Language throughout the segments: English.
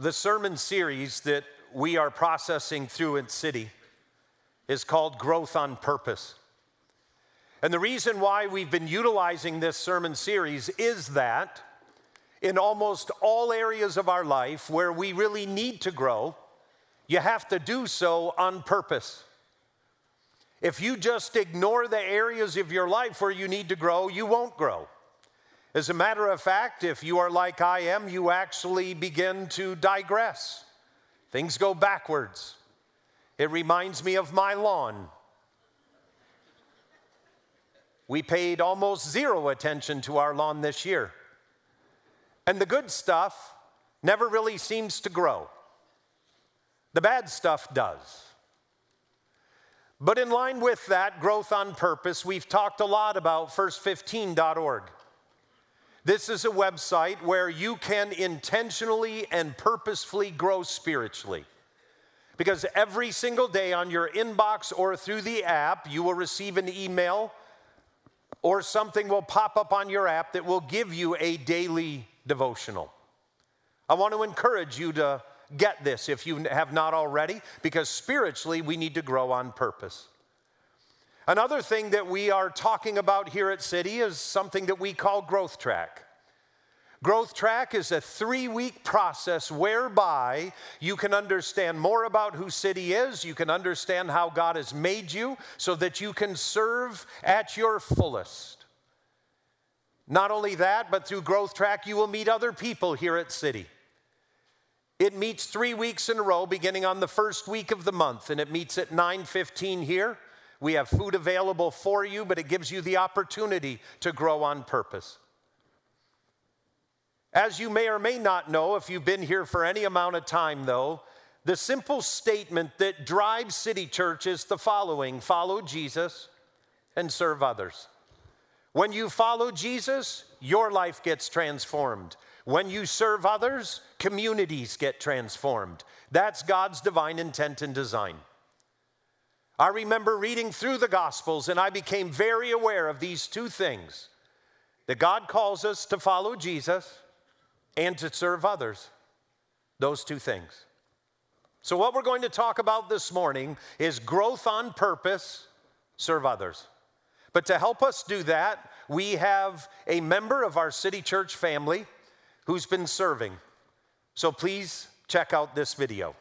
The sermon series that we are processing through in City is called Growth on Purpose. And the reason why we've been utilizing this sermon series is that in almost all areas of our life where we really need to grow, you have to do so on purpose. If you just ignore the areas of your life where you need to grow, you won't grow. As a matter of fact, if you are like I am, you actually begin to digress. Things go backwards. It reminds me of my lawn. We paid almost zero attention to our lawn this year. And the good stuff never really seems to grow. The bad stuff does. But in line with that growth on purpose, we've talked a lot about first15.org. This is a website where you can intentionally and purposefully grow spiritually. Because every single day on your inbox or through the app, you will receive an email or something will pop up on your app that will give you a daily devotional. I want to encourage you to get this if you have not already, because spiritually we need to grow on purpose. Another thing that we are talking about here at City is something that we call Growth Track. Growth Track is a three week process whereby you can understand more about who City is, you can understand how God has made you so that you can serve at your fullest. Not only that, but through Growth Track, you will meet other people here at City. It meets three weeks in a row, beginning on the first week of the month, and it meets at 9:15 here. We have food available for you, but it gives you the opportunity to grow on purpose. As you may or may not know, if you've been here for any amount of time, though, the simple statement that drives City Church is the following follow Jesus and serve others. When you follow Jesus, your life gets transformed. When you serve others, communities get transformed. That's God's divine intent and design. I remember reading through the Gospels and I became very aware of these two things that God calls us to follow Jesus and to serve others. Those two things. So, what we're going to talk about this morning is growth on purpose, serve others. But to help us do that, we have a member of our City Church family who's been serving. So, please check out this video.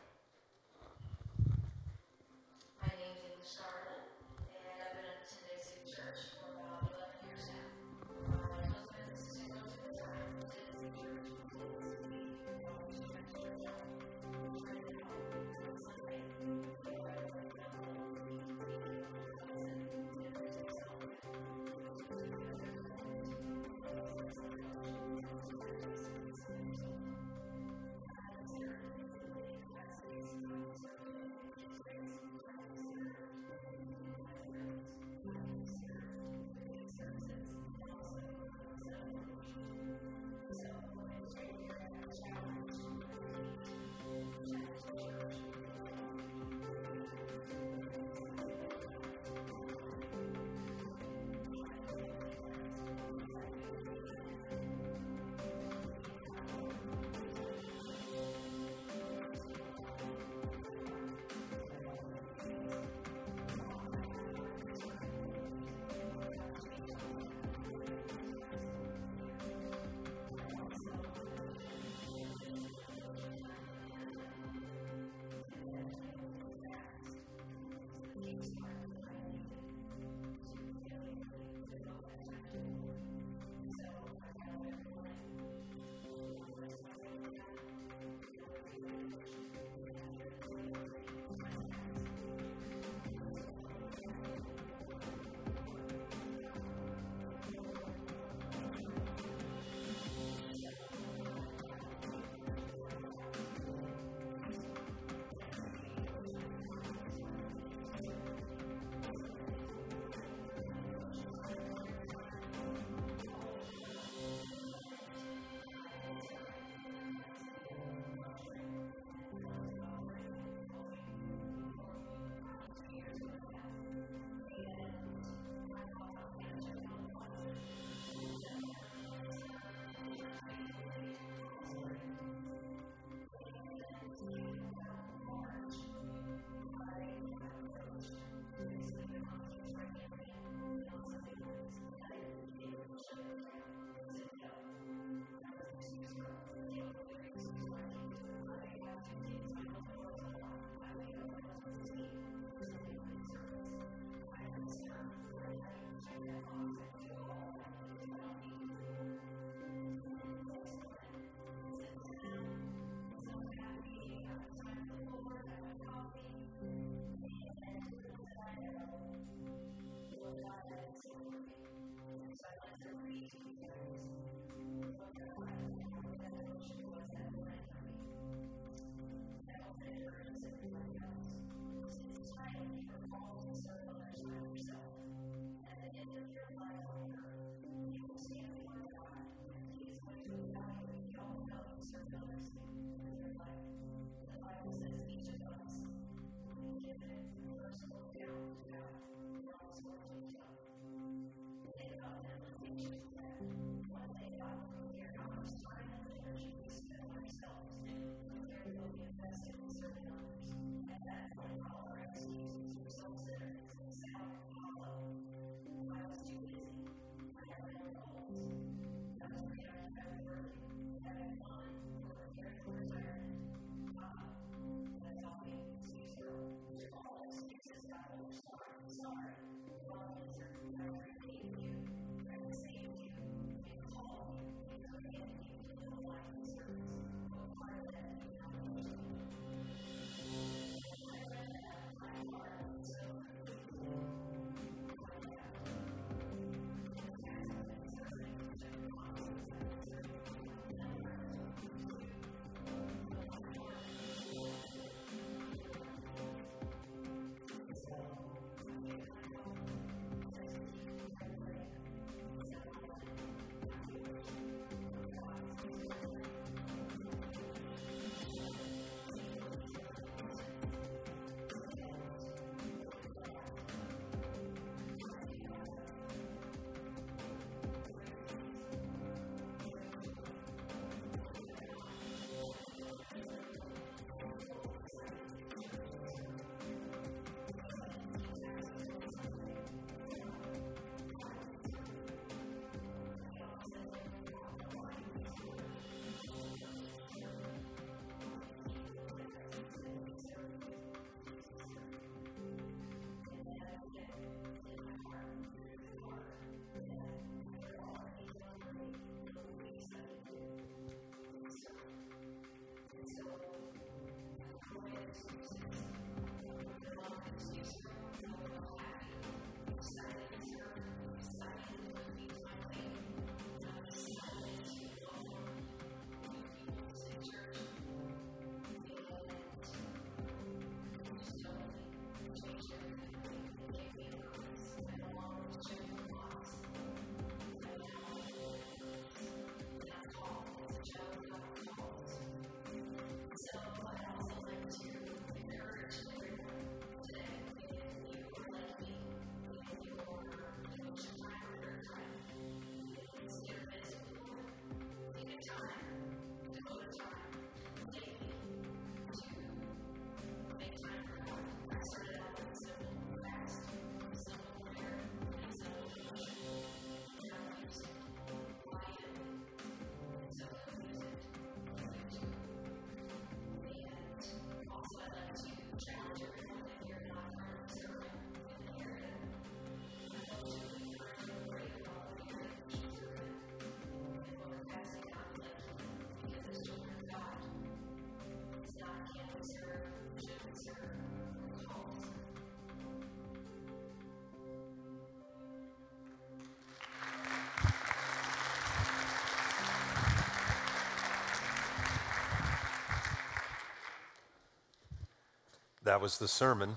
That was the sermon.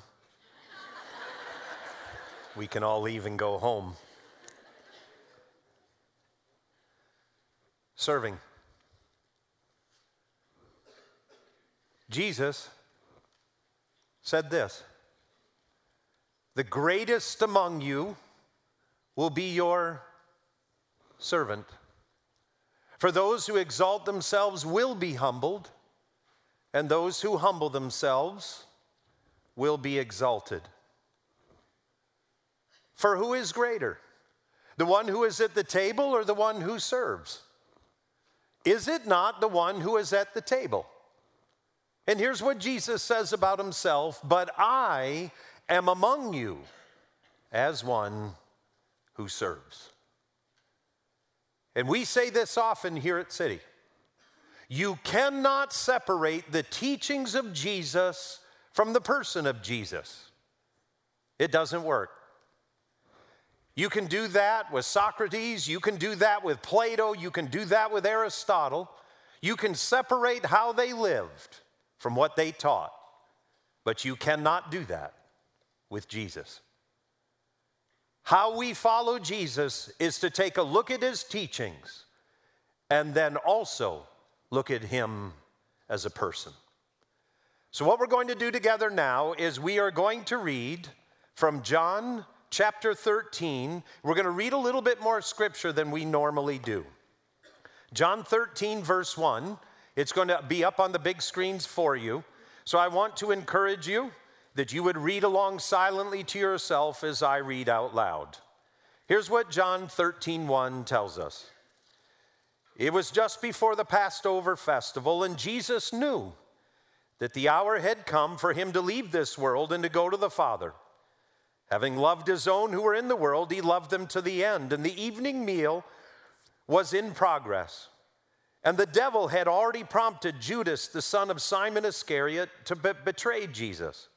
we can all leave and go home. Serving. Jesus said this The greatest among you will be your servant. For those who exalt themselves will be humbled, and those who humble themselves will be exalted. For who is greater, the one who is at the table or the one who serves? Is it not the one who is at the table? And here's what Jesus says about himself But I am among you as one who serves. And we say this often here at City. You cannot separate the teachings of Jesus from the person of Jesus. It doesn't work. You can do that with Socrates, you can do that with Plato, you can do that with Aristotle. You can separate how they lived from what they taught, but you cannot do that with Jesus. How we follow Jesus is to take a look at his teachings and then also look at him as a person. So, what we're going to do together now is we are going to read from John chapter 13. We're going to read a little bit more scripture than we normally do. John 13, verse 1. It's going to be up on the big screens for you. So, I want to encourage you that you would read along silently to yourself as I read out loud. Here's what John 13, 1 tells us. It was just before the Passover festival, and Jesus knew that the hour had come for him to leave this world and to go to the Father. Having loved his own who were in the world, he loved them to the end. And the evening meal was in progress. And the devil had already prompted Judas, the son of Simon Iscariot, to be- betray Jesus.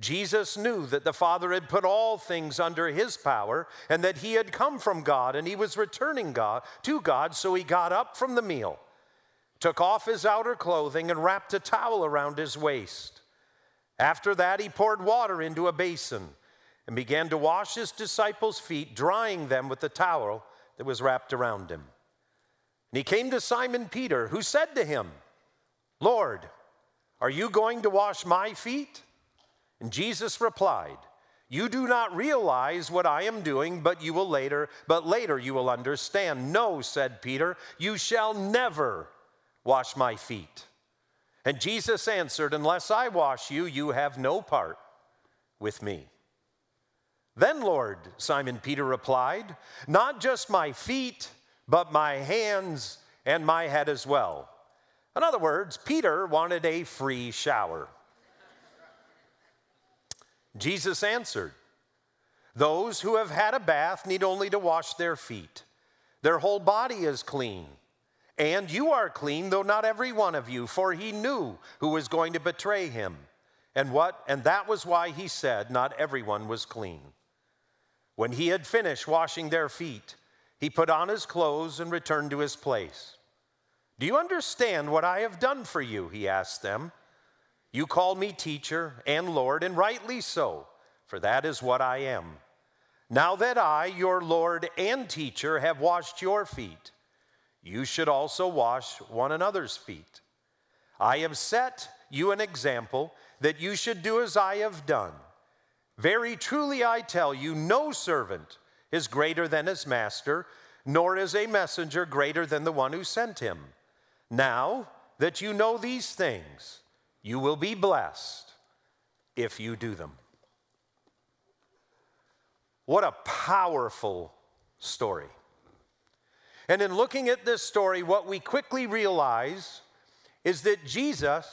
Jesus knew that the Father had put all things under his power and that he had come from God and he was returning God to God, so he got up from the meal took off his outer clothing, and wrapped a towel around his waist. After that, he poured water into a basin and began to wash his disciples' feet, drying them with the towel that was wrapped around him. And he came to Simon Peter, who said to him, Lord, are you going to wash my feet? And Jesus replied, You do not realize what I am doing, but you will later, but later you will understand. No, said Peter, you shall never Wash my feet. And Jesus answered, Unless I wash you, you have no part with me. Then, Lord, Simon Peter replied, Not just my feet, but my hands and my head as well. In other words, Peter wanted a free shower. Jesus answered, Those who have had a bath need only to wash their feet. Their whole body is clean. And you are clean, though not every one of you, for he knew who was going to betray him. And what? And that was why he said, Not everyone was clean. When he had finished washing their feet, he put on his clothes and returned to his place. Do you understand what I have done for you? He asked them. You call me teacher and Lord, and rightly so, for that is what I am. Now that I, your Lord and teacher, have washed your feet, you should also wash one another's feet. I have set you an example that you should do as I have done. Very truly I tell you, no servant is greater than his master, nor is a messenger greater than the one who sent him. Now that you know these things, you will be blessed if you do them. What a powerful story. And in looking at this story, what we quickly realize is that Jesus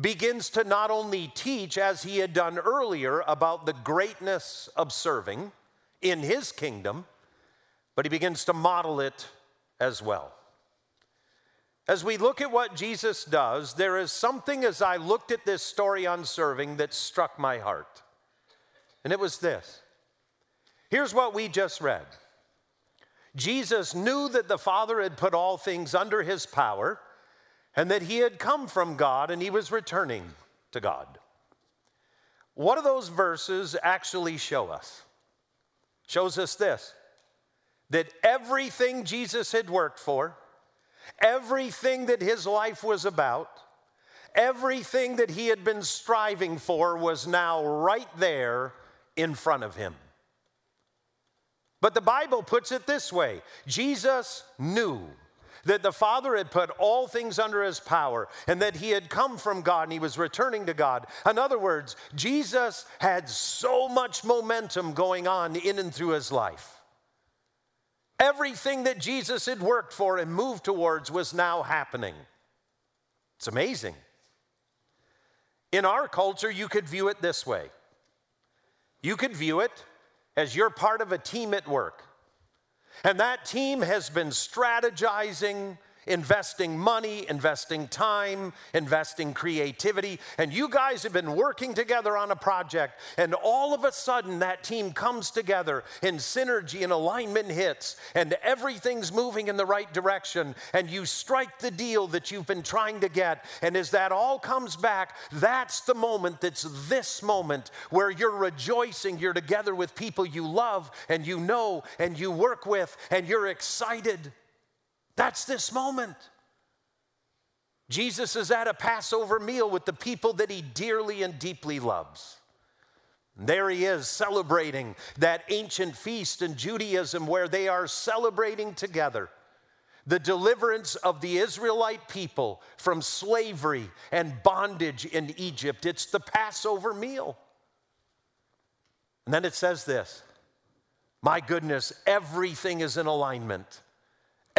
begins to not only teach, as he had done earlier, about the greatness of serving in his kingdom, but he begins to model it as well. As we look at what Jesus does, there is something as I looked at this story on serving that struck my heart. And it was this. Here's what we just read Jesus knew that the Father had put all things under his power and that he had come from God and he was returning to God. what do those verses actually show us? Shows us this that everything Jesus had worked for, everything that his life was about, everything that he had been striving for was now right there in front of him. But the Bible puts it this way Jesus knew that the Father had put all things under his power and that he had come from God and he was returning to God. In other words, Jesus had so much momentum going on in and through his life. Everything that Jesus had worked for and moved towards was now happening. It's amazing. In our culture, you could view it this way you could view it as you're part of a team at work. And that team has been strategizing, investing money, investing time, investing creativity. And you guys have been working together on a project, and all of a sudden that team comes together and synergy and alignment hits, and everything's moving in the right direction, and you strike the deal that you've been trying to get. And as that all comes back, that's the moment that's this moment where you're rejoicing. You're together with people you love and you know and you work with, and you're excited. That's this moment. Jesus is at a Passover meal with the people that he dearly and deeply loves. There he is celebrating that ancient feast in Judaism where they are celebrating together the deliverance of the Israelite people from slavery and bondage in Egypt. It's the Passover meal. And then it says this My goodness, everything is in alignment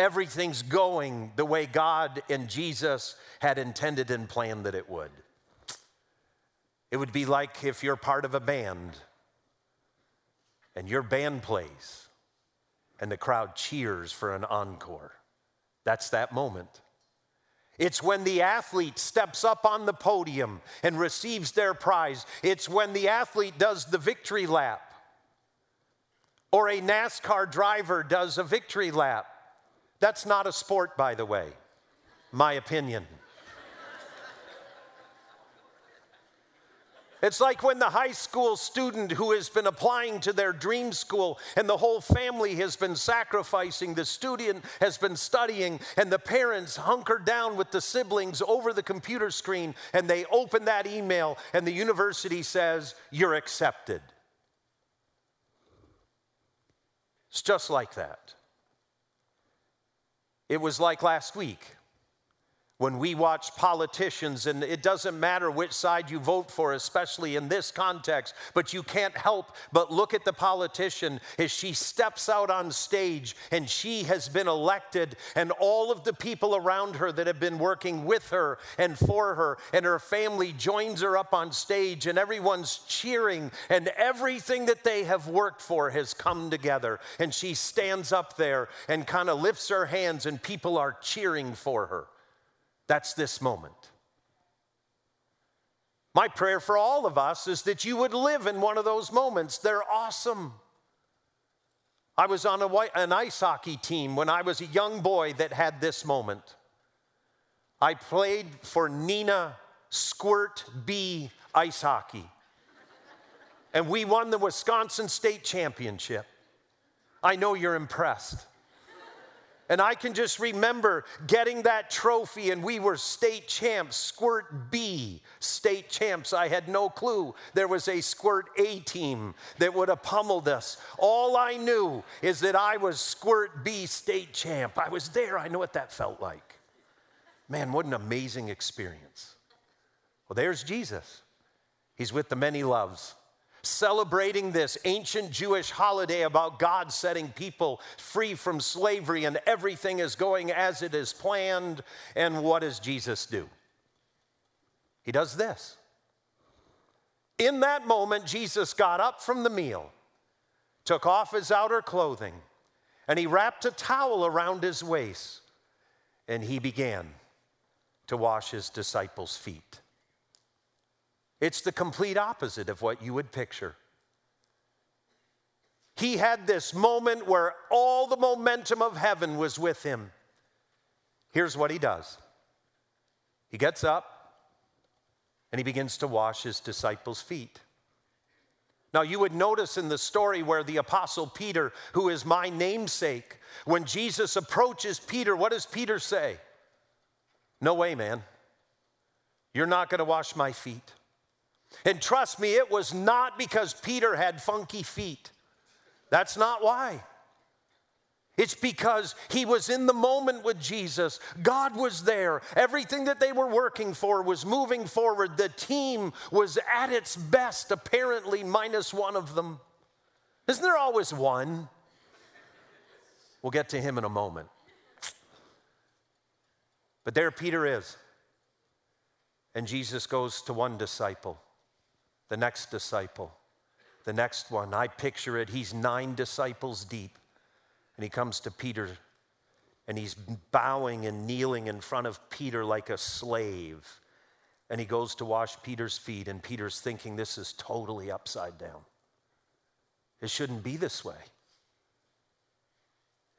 everything's going the way God and Jesus had intended and planned that it would. It would be like if you're part of a band and your band plays and the crowd cheers for an encore. That's that moment. It's when the athlete steps up on the podium and receives their prize. It's when the athlete does the victory lap or a NASCAR driver does a victory lap. That's not a sport, by the way, my opinion. It's like when the high school student who has been applying to their dream school and the whole family has been sacrificing, the student has been studying, and the parents hunker down with the siblings over the computer screen and they open that email and the university says, You're accepted. It's just like that. It was like last week when we watch politicians, and it doesn't matter which side you vote for, especially in this context, but you can't help but look at the politician as she steps out on stage and she has been elected, and all of the people around her that have been working with her and for her, and her family joins her up on stage, and everyone's cheering, and everything that they have worked for has come together. And she stands up there and kind of lifts her hands, and people are cheering for her. That's this moment. My prayer for all of us is that you would live in one of those moments. They're awesome. I was on a, an ice hockey team when I was a young boy that had this moment. I played for Neenah Squirt B ice hockey. And we won the Wisconsin State Championship. I know you're impressed. And I can just remember getting that trophy, and we were state champs, Squirt B state champs. I had no clue there was a Squirt A team that would have pummeled us. All I knew is that I was Squirt B state champ. I was there, I know what that felt like. Man, what an amazing experience. Well, there's Jesus. He's with the many loves celebrating this ancient Jewish holiday about God setting people free from slavery and everything is going as it is planned. And what does Jesus do? He does this. In that moment, Jesus got up from the meal, took off his outer clothing, and he wrapped a towel around his waist, and he began to wash his disciples' feet. It's the complete opposite of what you would picture. He had this moment where all the momentum of heaven was with him. Here's what he does he gets up and he begins to wash his disciples' feet. Now, you would notice in the story where the apostle Peter, who is my namesake, when Jesus approaches Peter, what does Peter say? No way, man. You're not going to wash my feet. And trust me, it was not because Peter had funky feet. That's not why. It's because he was in the moment with Jesus. God was there. Everything that they were working for was moving forward. The team was at its best, apparently, minus one of them. Isn't there always one? We'll get to him in a moment. But there Peter is. And Jesus goes to one disciple, the next disciple, the next one. I picture it, he's nine disciples deep. And he comes to Peter and he's bowing and kneeling in front of Peter like a slave. And he goes to wash Peter's feet, and Peter's thinking this is totally upside down. It shouldn't be this way.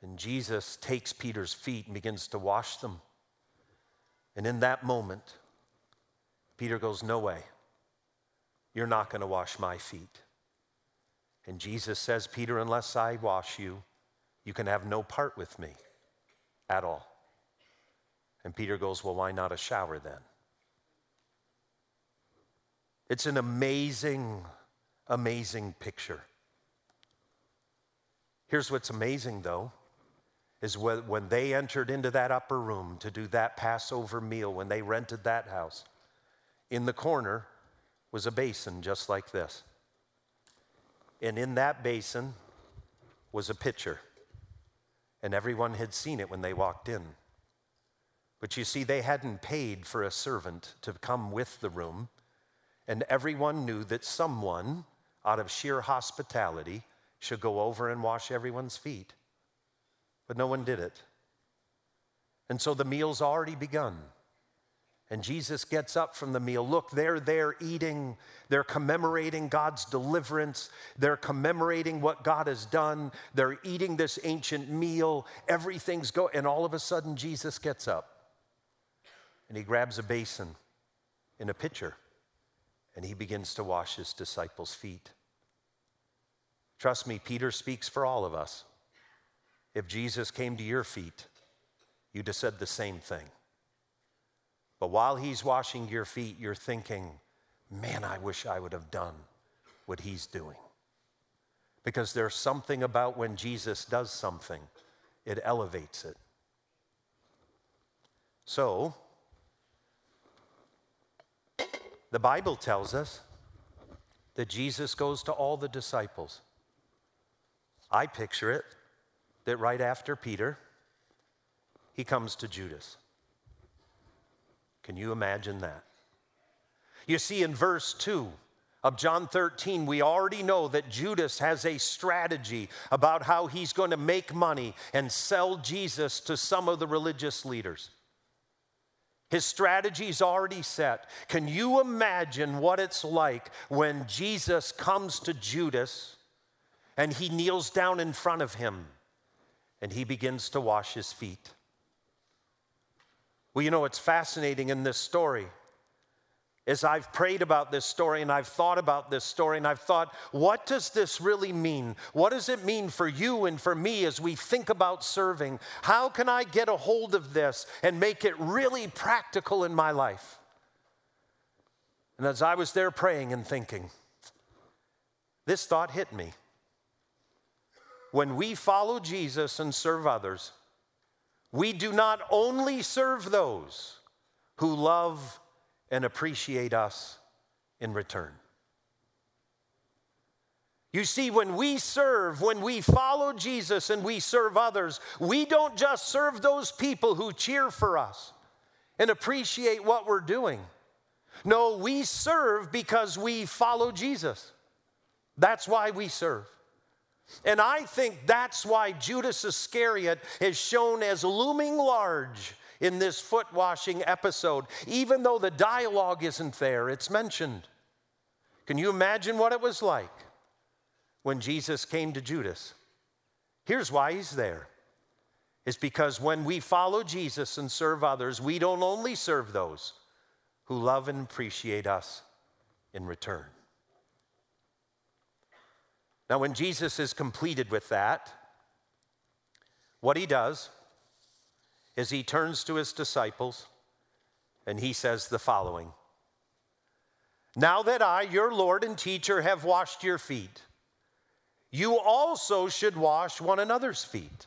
And Jesus takes Peter's feet and begins to wash them. And in that moment, Peter goes, No way. You're not going to wash my feet. And Jesus says, Peter, unless I wash you, you can have no part with me at all. And Peter goes, Well, why not a shower then? It's an amazing, amazing picture. Here's what's amazing though is when they entered into that upper room to do that Passover meal, when they rented that house, in the corner was a basin just like this. And in that basin was a pitcher and everyone had seen it when they walked in. But you see, they hadn't paid for a servant to come with the room, and everyone knew that someone, out of sheer hospitality, should go over and wash everyone's feet. But no one did it. And so the meal's already begun. And Jesus gets up from the meal. Look, they're there eating. They're commemorating God's deliverance. They're commemorating what God has done. They're eating this ancient meal. Everything's going. And all of a sudden, Jesus gets up and he grabs a basin in a pitcher and he begins to wash his disciples' feet. Trust me, Peter speaks for all of us. If Jesus came to your feet, you'd have said the same thing. But while he's washing your feet, you're thinking, man, I wish I would have done what he's doing. Because there's something about when Jesus does something, it elevates it. So, the Bible tells us that Jesus goes to all the disciples. I picture it that right after Peter, he comes to Judas. Can you imagine that? You see, in verse 2 of John 13, we already know that Judas has a strategy about how he's going to make money and sell Jesus to some of the religious leaders. His strategy's already set. Can you imagine what it's like when Jesus comes to Judas and he kneels down in front of him and he begins to wash his feet? Well, you know, it's fascinating in this story. As I've prayed about this story and I've thought about this story and I've thought, what does this really mean? What does it mean for you and for me as we think about serving? How can I get a hold of this and make it really practical in my life? And as I was there praying and thinking, this thought hit me. When we follow Jesus and serve others, we do not only serve those who love and appreciate us in return. You see, when we serve, when we follow Jesus and we serve others, we don't just serve those people who cheer for us and appreciate what we're doing. No, we serve because we follow Jesus. That's why we serve. And I think that's why Judas Iscariot is shown as looming large in this foot washing episode. Even though the dialogue isn't there, it's mentioned. Can you imagine what it was like when Jesus came to Judas? Here's why he's there. It's because when we follow Jesus and serve others, we don't only serve those who love and appreciate us in return. Now, when Jesus is completed with that, what he does is he turns to his disciples and he says the following Now that I, your Lord and teacher, have washed your feet, you also should wash one another's feet.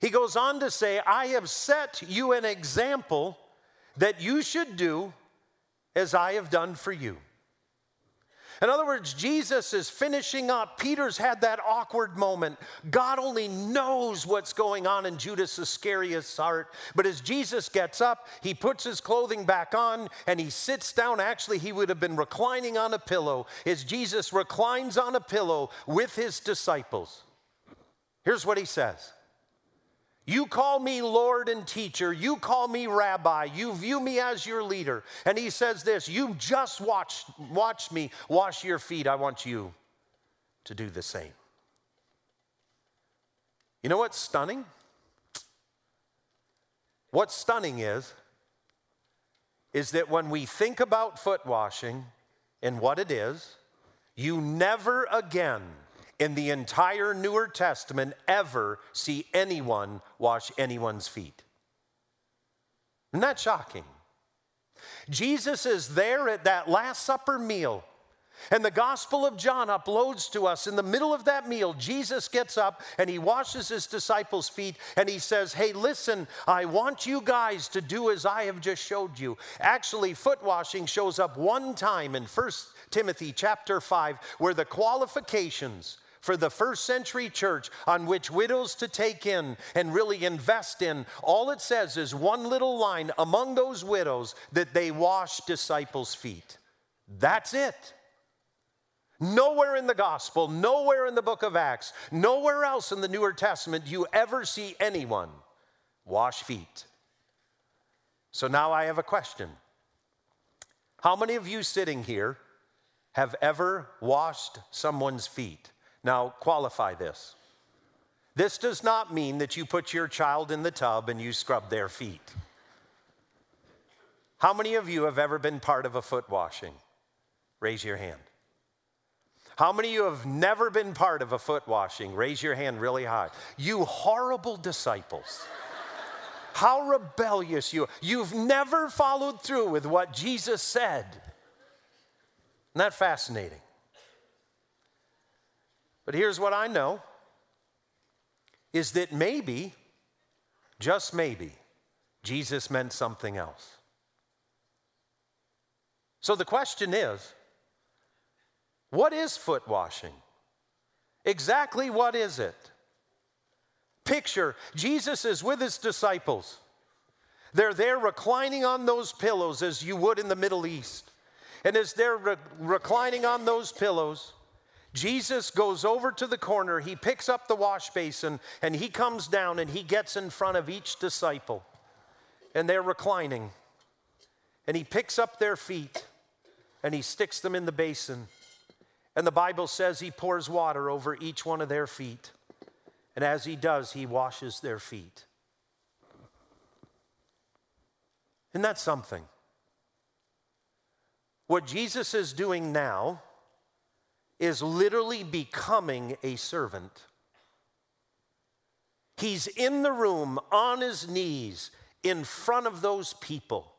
He goes on to say, I have set you an example that you should do as I have done for you. In other words, Jesus is finishing up. Peter's had that awkward moment. God only knows what's going on in Judas Iscariot's heart. But as Jesus gets up, he puts his clothing back on and he sits down. Actually, he would have been reclining on a pillow. As Jesus reclines on a pillow with his disciples, here's what he says you call me Lord and teacher. You call me rabbi. You view me as your leader. And he says this You just watch, watch me wash your feet. I want you to do the same. You know what's stunning? What's stunning is, is that when we think about foot washing and what it is, you never again in the entire Newer Testament ever see anyone wash anyone's feet. Isn't that shocking? Jesus is there at that Last Supper meal. And the Gospel of John uploads to us in the middle of that meal. Jesus gets up and he washes his disciples' feet and he says, Hey, listen, I want you guys to do as I have just showed you. Actually, foot washing shows up one time in 1 Timothy chapter 5, where the qualifications for the first century church on which widows to take in and really invest in. All it says is one little line among those widows that they wash disciples' feet. That's it. Nowhere in the gospel, nowhere in the book of Acts, nowhere else in the Newer Testament do you ever see anyone wash feet. So now I have a question. How many of you sitting here have ever washed someone's feet? Now, qualify this. This does not mean that you put your child in the tub and you scrub their feet. How many of you have ever been part of a foot washing? Raise your hand. How many of you have never been part of a foot washing? Raise your hand really high. You horrible disciples. How rebellious you are. You've never followed through with what Jesus said. Isn't that fascinating? But here's what I know is that maybe, just maybe, Jesus meant something else. So the question is what is foot washing? Exactly what is it? Picture Jesus is with his disciples. They're there reclining on those pillows as you would in the Middle East. And as they're re- reclining on those pillows, Jesus goes over to the corner, he picks up the wash basin, and he comes down and he gets in front of each disciple. And they're reclining. And he picks up their feet and he sticks them in the basin. And the Bible says he pours water over each one of their feet. And as he does, he washes their feet. Isn't that something? What Jesus is doing now is literally becoming a servant. He's in the room on his knees in front of those people.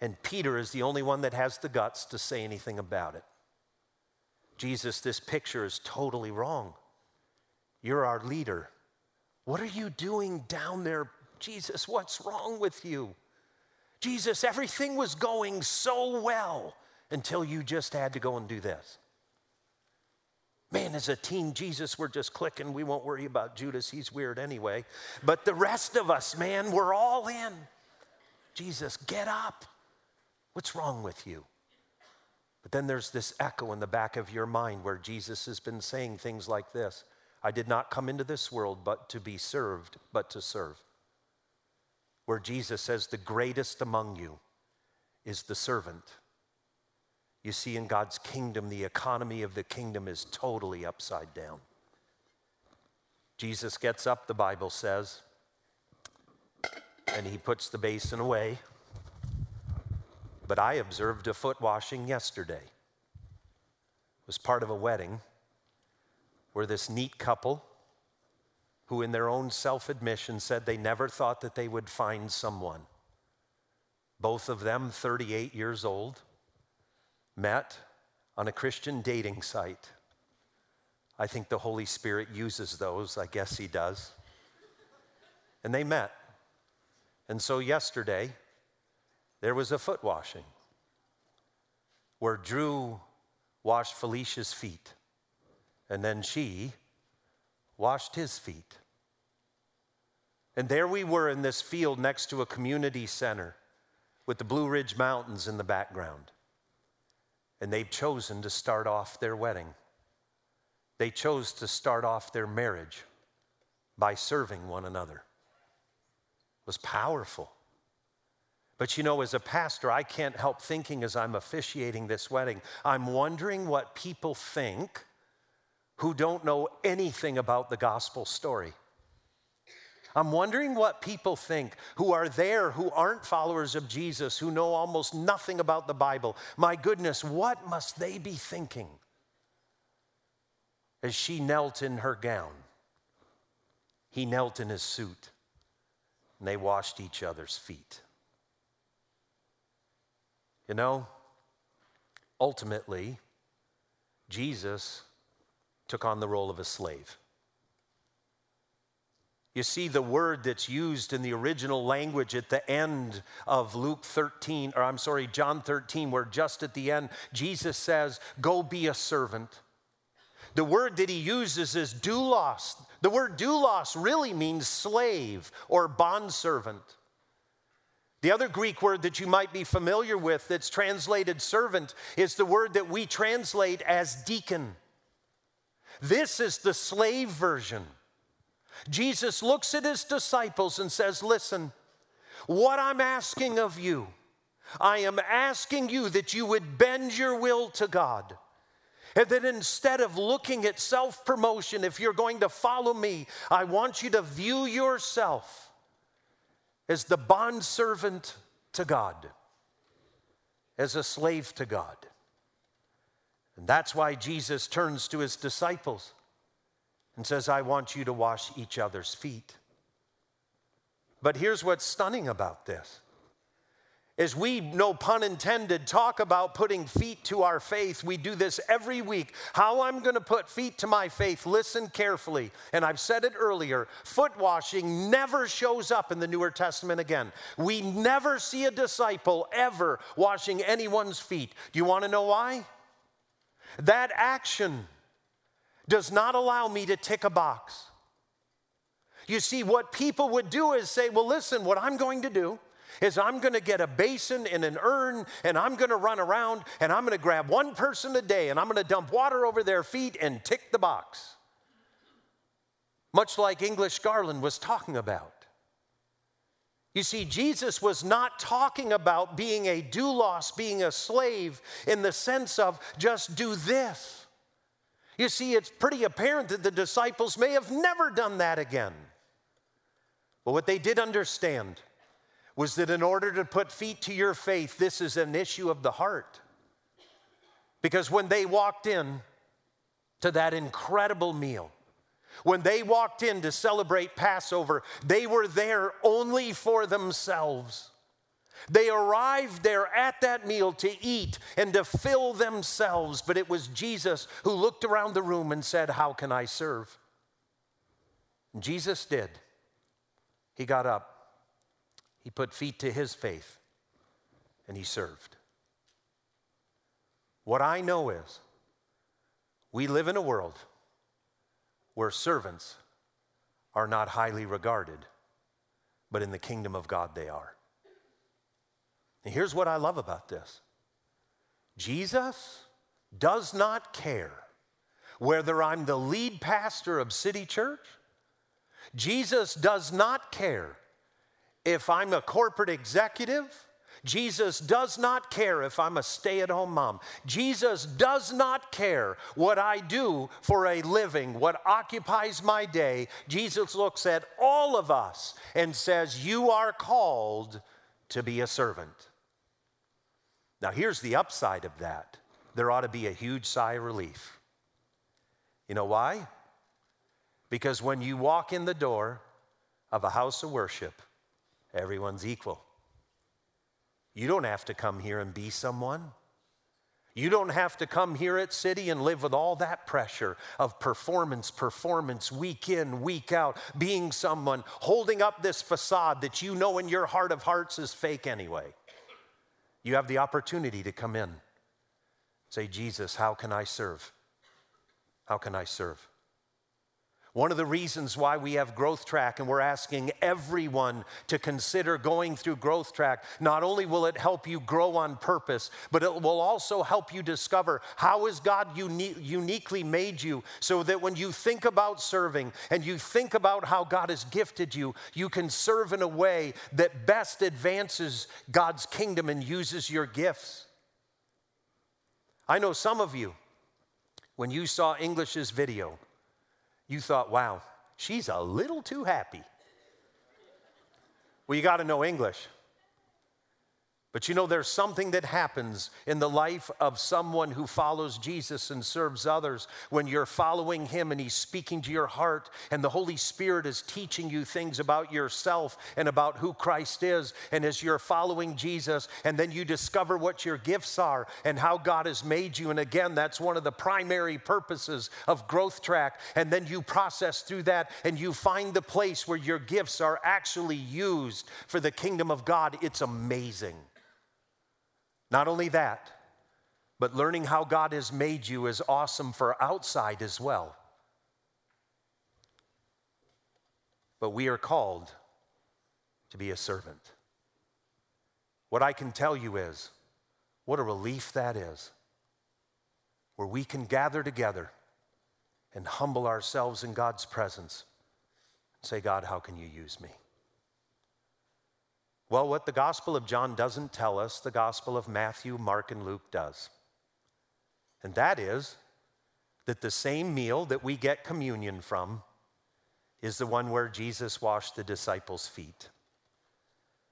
And Peter is the only one that has the guts to say anything about it. Jesus, this picture is totally wrong. You're our leader. What are you doing down there? Jesus, what's wrong with you? Jesus, everything was going so well until you just had to go and do this. Man, as a teen, Jesus, we're just clicking. We won't worry about Judas. He's weird anyway. But the rest of us, man, we're all in. Jesus, get up. What's wrong with you? But then there's this echo in the back of your mind where Jesus has been saying things like this I did not come into this world but to be served, but to serve. Where Jesus says, The greatest among you is the servant. You see, in God's kingdom, the economy of the kingdom is totally upside down. Jesus gets up, the Bible says, and he puts the basin away. But I observed a foot washing yesterday. It was part of a wedding where this neat couple, who in their own self admission said they never thought that they would find someone, both of them 38 years old, met on a Christian dating site. I think the Holy Spirit uses those, I guess He does. And they met. And so yesterday, there was a foot washing where Drew washed Felicia's feet, and then she washed his feet. And there we were in this field next to a community center with the Blue Ridge Mountains in the background. And they've chosen to start off their wedding. They chose to start off their marriage by serving one another. It was powerful. But you know, as a pastor, I can't help thinking as I'm officiating this wedding, I'm wondering what people think who don't know anything about the gospel story. I'm wondering what people think who are there, who aren't followers of Jesus, who know almost nothing about the Bible. My goodness, what must they be thinking as she knelt in her gown? He knelt in his suit, and they washed each other's feet. You know, ultimately, Jesus took on the role of a slave. You see, the word that's used in the original language at the end of Luke 13, or I'm sorry, John 13, where just at the end, Jesus says, Go be a servant. The word that he uses is doulos. The word doulos really means slave or bondservant. The other Greek word that you might be familiar with that's translated servant is the word that we translate as deacon. This is the slave version. Jesus looks at his disciples and says, Listen, what I'm asking of you, I am asking you that you would bend your will to God. And that instead of looking at self promotion, if you're going to follow me, I want you to view yourself as the bondservant to God, as a slave to God. And that's why Jesus turns to his disciples and says, I want you to wash each other's feet. But here's what's stunning about this as we, no pun intended, talk about putting feet to our faith, we do this every week. How I'm going to put feet to my faith, listen carefully. And I've said it earlier foot washing never shows up in the Newer Testament again. We never see a disciple ever washing anyone's feet. Do you want to know why? That action does not allow me to tick a box. You see, what people would do is say, well, listen, what I'm going to do is I'm going to get a basin and an urn and I'm going to run around and I'm going to grab one person a day and I'm going to dump water over their feet and tick the box. Much like English Garland was talking about. You see, Jesus was not talking about being a doulos, being a slave, in the sense of just do this. You see, it's pretty apparent that the disciples may have never done that again. But what they did understand was that in order to put feet to your faith, this is an issue of the heart. Because when they walked in to that incredible meal, when they walked in to celebrate Passover, they were there only for themselves. They arrived there at that meal to eat and to fill themselves, but it was Jesus who looked around the room and said, How can I serve? And Jesus did. He got up he put feet to his faith and he served. What I know is we live in a world where servants are not highly regarded, but in the kingdom of God they are. And here's what I love about this Jesus does not care whether I'm the lead pastor of City Church. Jesus does not care if I'm a corporate executive, Jesus does not care if I'm a stay at home mom. Jesus does not care what I do for a living, what occupies my day. Jesus looks at all of us and says, You are called to be a servant. Now, here's the upside of that there ought to be a huge sigh of relief. You know why? Because when you walk in the door of a house of worship, everyone's equal. You don't have to come here and be someone. You don't have to come here at City and live with all that pressure of performance, performance, week in, week out, being someone, holding up this facade that you know in your heart of hearts is fake anyway. You have the opportunity to come in. Say, Jesus, how can I serve? How can I serve? One of the reasons why we have Growth Track and we're asking everyone to consider going through Growth Track, not only will it help you grow on purpose, but it will also help you discover how has God uni- uniquely made you so that when you think about serving and you think about how God has gifted you, you can serve in a way that best advances God's kingdom and uses your gifts. I know some of you, when you saw English's video, you thought, wow, she's a little too happy. Well, you got to know English. But you know, there's something that happens in the life of someone who follows Jesus and serves others when you're following him and he's speaking to your heart, and the Holy Spirit is teaching you things about yourself and about who Christ is. And as you're following Jesus, and then you discover what your gifts are and how God has made you. And again, that's one of the primary purposes of Growth Track. And then you process through that and you find the place where your gifts are actually used for the kingdom of God. It's amazing. Not only that, but learning how God has made you is awesome for outside as well. But we are called to be a servant. What I can tell you is, what a relief that is, where we can gather together and humble ourselves in God's presence and say, God, how can you use me? Well, what the Gospel of John doesn't tell us, the Gospel of Matthew, Mark, and Luke does. And that is that the same meal that we get communion from is the one where Jesus washed the disciples' feet.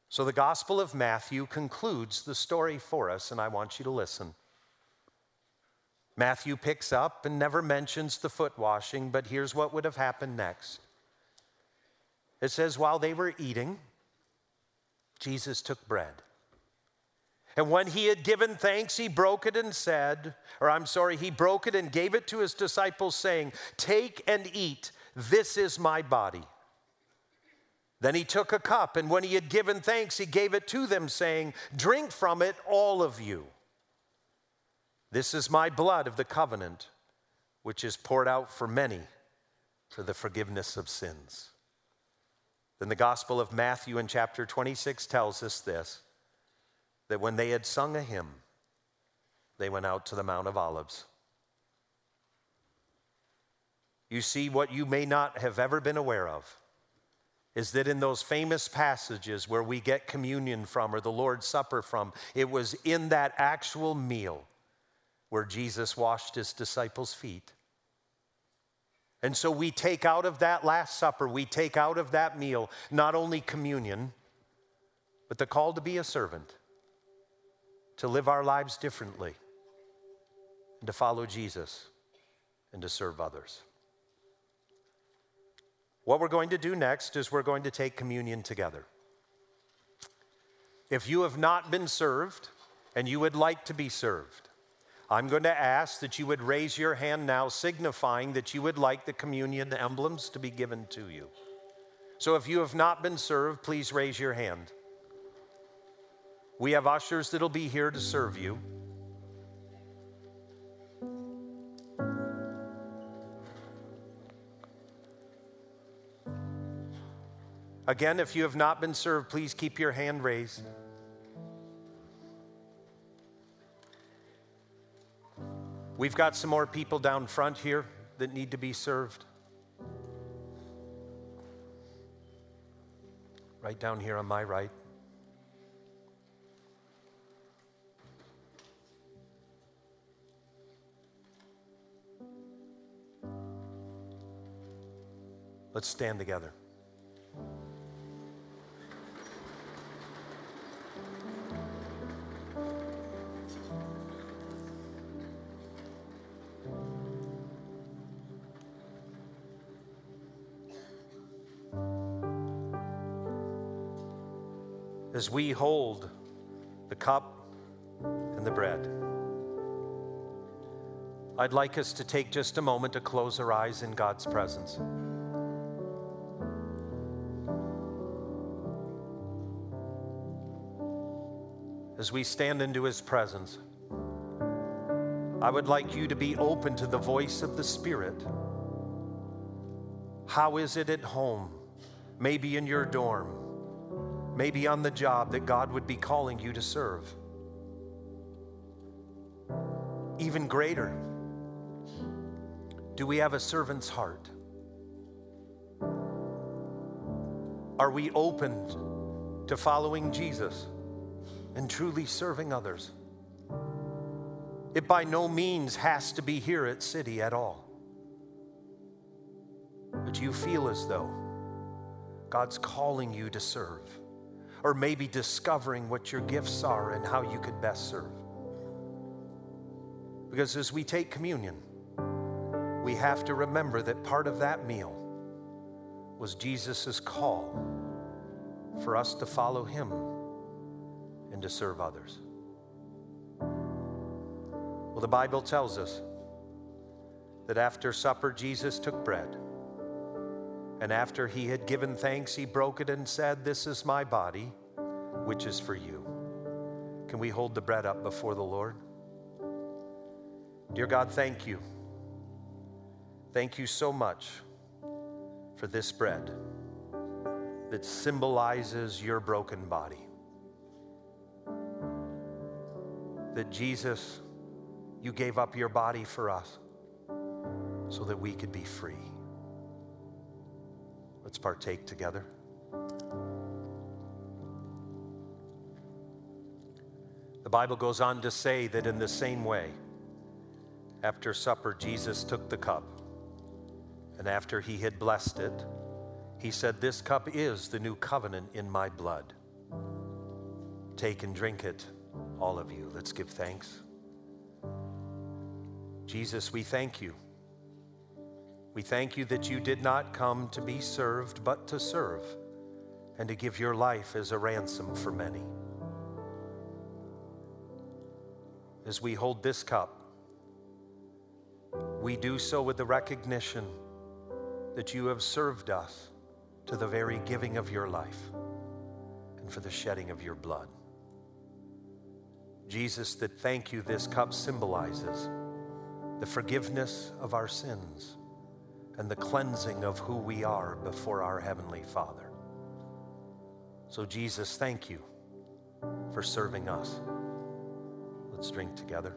So the Gospel of Matthew concludes the story for us, and I want you to listen. Matthew picks up and never mentions the foot washing, but here's what would have happened next. It says, while they were eating, Jesus took bread. And when he had given thanks, he broke it and said, or I'm sorry, he broke it and gave it to his disciples, saying, Take and eat, this is my body. Then he took a cup, and when he had given thanks, he gave it to them, saying, Drink from it, all of you. This is my blood of the covenant, which is poured out for many for the forgiveness of sins. Then the Gospel of Matthew in chapter 26 tells us this that when they had sung a hymn, they went out to the Mount of Olives. You see, what you may not have ever been aware of is that in those famous passages where we get communion from or the Lord's Supper from, it was in that actual meal where Jesus washed his disciples' feet. And so we take out of that Last Supper, we take out of that meal not only communion, but the call to be a servant, to live our lives differently, and to follow Jesus and to serve others. What we're going to do next is we're going to take communion together. If you have not been served and you would like to be served, I'm going to ask that you would raise your hand now, signifying that you would like the communion emblems to be given to you. So if you have not been served, please raise your hand. We have ushers that'll be here to serve you. Again, if you have not been served, please keep your hand raised. We've got some more people down front here that need to be served. Right down here on my right. Let's stand together. As we hold the cup and the bread. I'd like us to take just a moment to close our eyes in God's presence. As we stand into His presence, I would like you to be open to the voice of the Spirit. How is it at home? Maybe in your dorm, maybe on the job that God would be calling you to serve. Even greater, do we have a servant's heart? Are we open to following Jesus and truly serving others? It by no means has to be here at City at all. But you feel as though God's calling you to serve, or maybe discovering what your gifts are and how you could best serve. Because as we take communion, we have to remember that part of that meal was Jesus' call for us to follow him and to serve others. Well, the Bible tells us that after supper, Jesus took bread. And after he had given thanks, he broke it and said, This is my body, which is for you. Can we hold the bread up before the Lord? Dear God, thank you. Thank you so much for this bread that symbolizes your broken body. That Jesus, you gave up your body for us so that we could be free. Let's partake together. The Bible goes on to say that in the same way, after supper, Jesus took the cup and after he had blessed it, he said, This cup is the new covenant in my blood. Take and drink it, all of you. Let's give thanks. Jesus, we thank you. We thank you that you did not come to be served, but to serve, and to give your life as a ransom for many. As we hold this cup, we do so with the recognition that you have served us to the very giving of your life and for the shedding of your blood. Jesus, that thank you, this cup symbolizes the forgiveness of our sins and the cleansing of who we are before our Heavenly Father. So, Jesus, thank you for serving us. Let's drink together.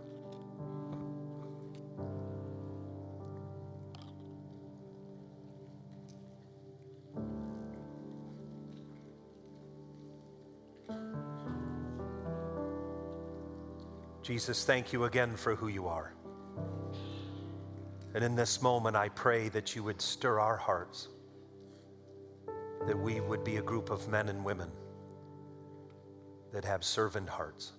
Jesus, thank you again for who you are. And in this moment, I pray that you would stir our hearts, that we would be a group of men and women that have servant hearts,